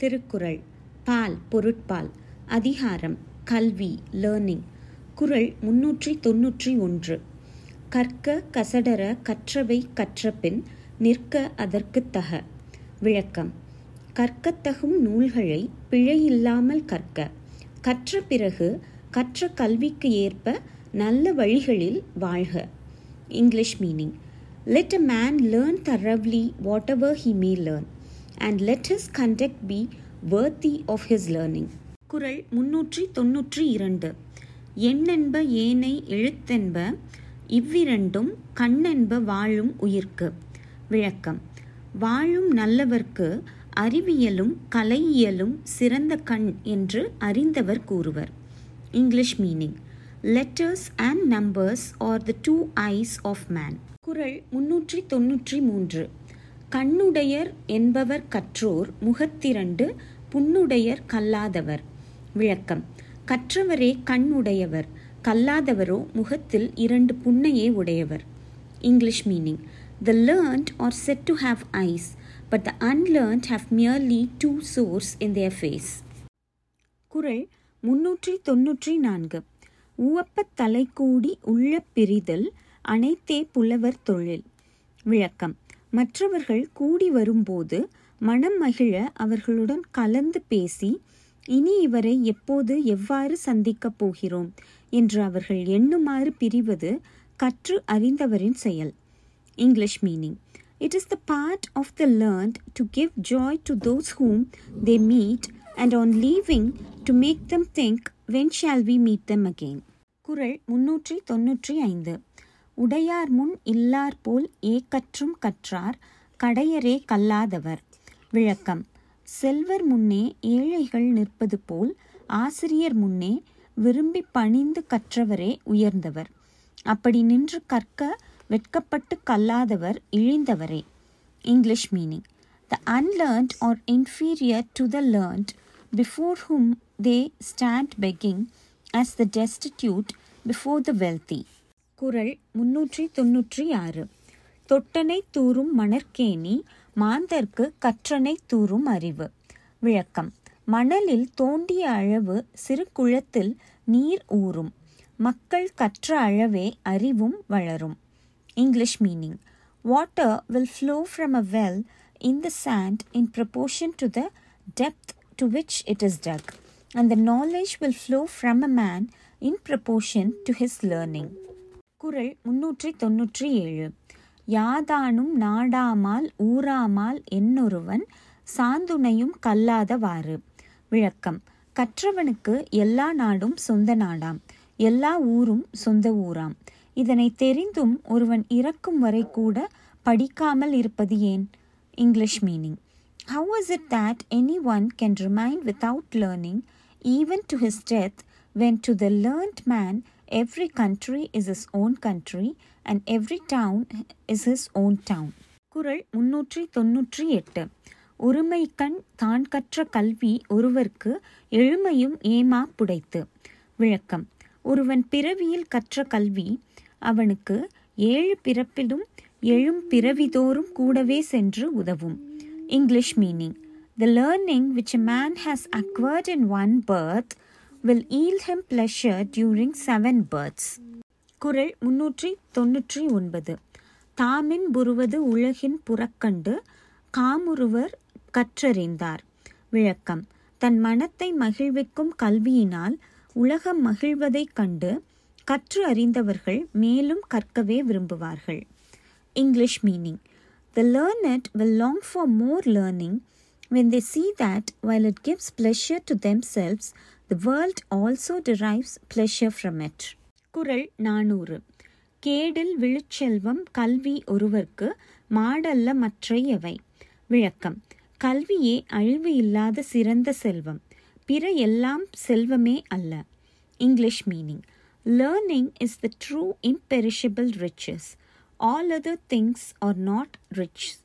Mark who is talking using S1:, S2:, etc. S1: திருக்குறள் பால் பொருட்பால் அதிகாரம் கல்வி லேர்னிங் குரல் முன்னூற்றி தொன்னூற்றி ஒன்று கற்க கசடர கற்றவை கற்றபின் நிற்க அதற்கு தக விளக்கம் கற்கத்தகும் நூல்களை பிழையில்லாமல் கற்க கற்ற பிறகு கற்ற கல்விக்கு ஏற்ப நல்ல வழிகளில் வாழ்க English meaning let a man learn thoroughly whatever he may learn and let his conduct be worthy of his learning
S2: குரல் முன்னூற்றி தொன்னூற்றி இரண்டு எண்ணென்ப ஏனை எழுத்தென்ப இவ்விரண்டும் கண்ணென்ப வாழும் உயிர்க்கு விளக்கம் வாழும் நல்லவர்க்கு அறிவியலும் கலையியலும் சிறந்த கண் என்று அறிந்தவர் கூறுவர் English meaning letters and numbers are the two eyes of man குரல் முன்னூற்றி தொன்னூற்றி மூன்று கண்ணுடையர் என்பவர் கற்றோர் முகத்திரண்டு புண்ணுடையர் கல்லாதவர் விளக்கம் கற்றவரே கண்ணுடையவர் கல்லாதவரோ முகத்தில் இரண்டு புண்ணையே உடையவர் English meaning the learned are said to have eyes but the unlearned have merely two sores in their face குரல் முன்னூற்றி தொன்னூற்றி நான்கு தலை கூடி உள்ள பிரிதல் அனைத்தே புலவர் தொழில் விளக்கம் மற்றவர்கள் கூடி வரும்போது மனம் மகிழ அவர்களுடன் கலந்து பேசி இனி இவரை எப்போது எவ்வாறு சந்திக்கப் போகிறோம் என்று அவர்கள் எண்ணுமாறு பிரிவது கற்று அறிந்தவரின் செயல் English meaning it is the part of the learned to give joy to those whom they meet and on leaving to make them think when shall we meet them again குரல் முன்னூற்றி தொன்னூற்றி ஐந்து உடையார் முன் இல்லார் போல் ஏக்கற்றும் கற்றார் கடையரே கல்லாதவர் விளக்கம் செல்வர் முன்னே ஏழைகள் நிற்பது போல் ஆசிரியர் முன்னே விரும்பி பணிந்து கற்றவரே உயர்ந்தவர் அப்படி நின்று கற்க வெட்கப்பட்டு கல்லாதவர் இழிந்தவரே English meaning the unlearned are inferior to the learned before whom they stand begging as the destitute before the wealthy குரல் முன்னூற்றி தொன்னூற்றி ஆறு தொட்டனை தூறும் மணற்கேணி மாந்தர்க்கு கற்றனை தூறும் அறிவு விளக்கம் மணலில் தோண்டிய அளவு சிறு குளத்தில் நீர் ஊறும் மக்கள் கற்ற அளவே அறிவும் வளரும் English meaning water will flow from a well in the sand in proportion to the depth to which it is dug and knowledge will will flow from a man in proportion to his குரல் முன்னூற்றி தொன்னூற்றி ஏழு யாதானும் நாடாமால் ஊராமால் என்னொருவன் சாந்துணையும் கல்லாதவாறு விளக்கம் கற்றவனுக்கு எல்லா நாடும் சொந்த நாடாம் எல்லா ஊரும் சொந்த ஊராம் இதனை தெரிந்தும் ஒருவன் இறக்கும் வரை கூட படிக்காமல் இருப்பது ஏன் English meaning how is it that any one can remain without learning even to his death when to the learned man every country is is own country and every town is is own town குரல் முன்னூற்றி தொன்னூற்றி எட்டு ஒருமை கண் தான் கற்ற கல்வி ஒருவர்க்கு எழுமையும் ஏமா புடைத்து விளக்கம் ஒருவன் பிறவியில் கற்ற கல்வி அவனுக்கு ஏழு பிறப்பிலும் எழும் பிறவிதோறும் கூடவே சென்று உதவும் English meaning the learning which man has acquired in one birth will yield him pleasure during seven births குரல் முன்னூற்றி தொன்னூற்றி ஒன்பது தாமின் புருவது உலகின் புறக்கண்டு காமுருவர் கற்றறிந்தார் விளக்கம் தன் மனத்தை மகிழ்விக்கும் கல்வியினால் உலகம் மகிழ்வதைக் கண்டு கற்று அறிந்தவர்கள் மேலும் கற்கவே விரும்புவார்கள் English meaning the learned will long for more learning When they see that while it gives pleasure to themselves, the world also derives pleasure from it. குரல் நானூறு கேடில் விழுச்செல்வம் கல்வி ஒருவர்க்கு மாடல்ல மற்ற எவை விளக்கம் கல்வியே அழிவு இல்லாத சிறந்த செல்வம் பிற எல்லாம் செல்வமே அல்ல English meaning learning is the true imperishable riches all other things are not rich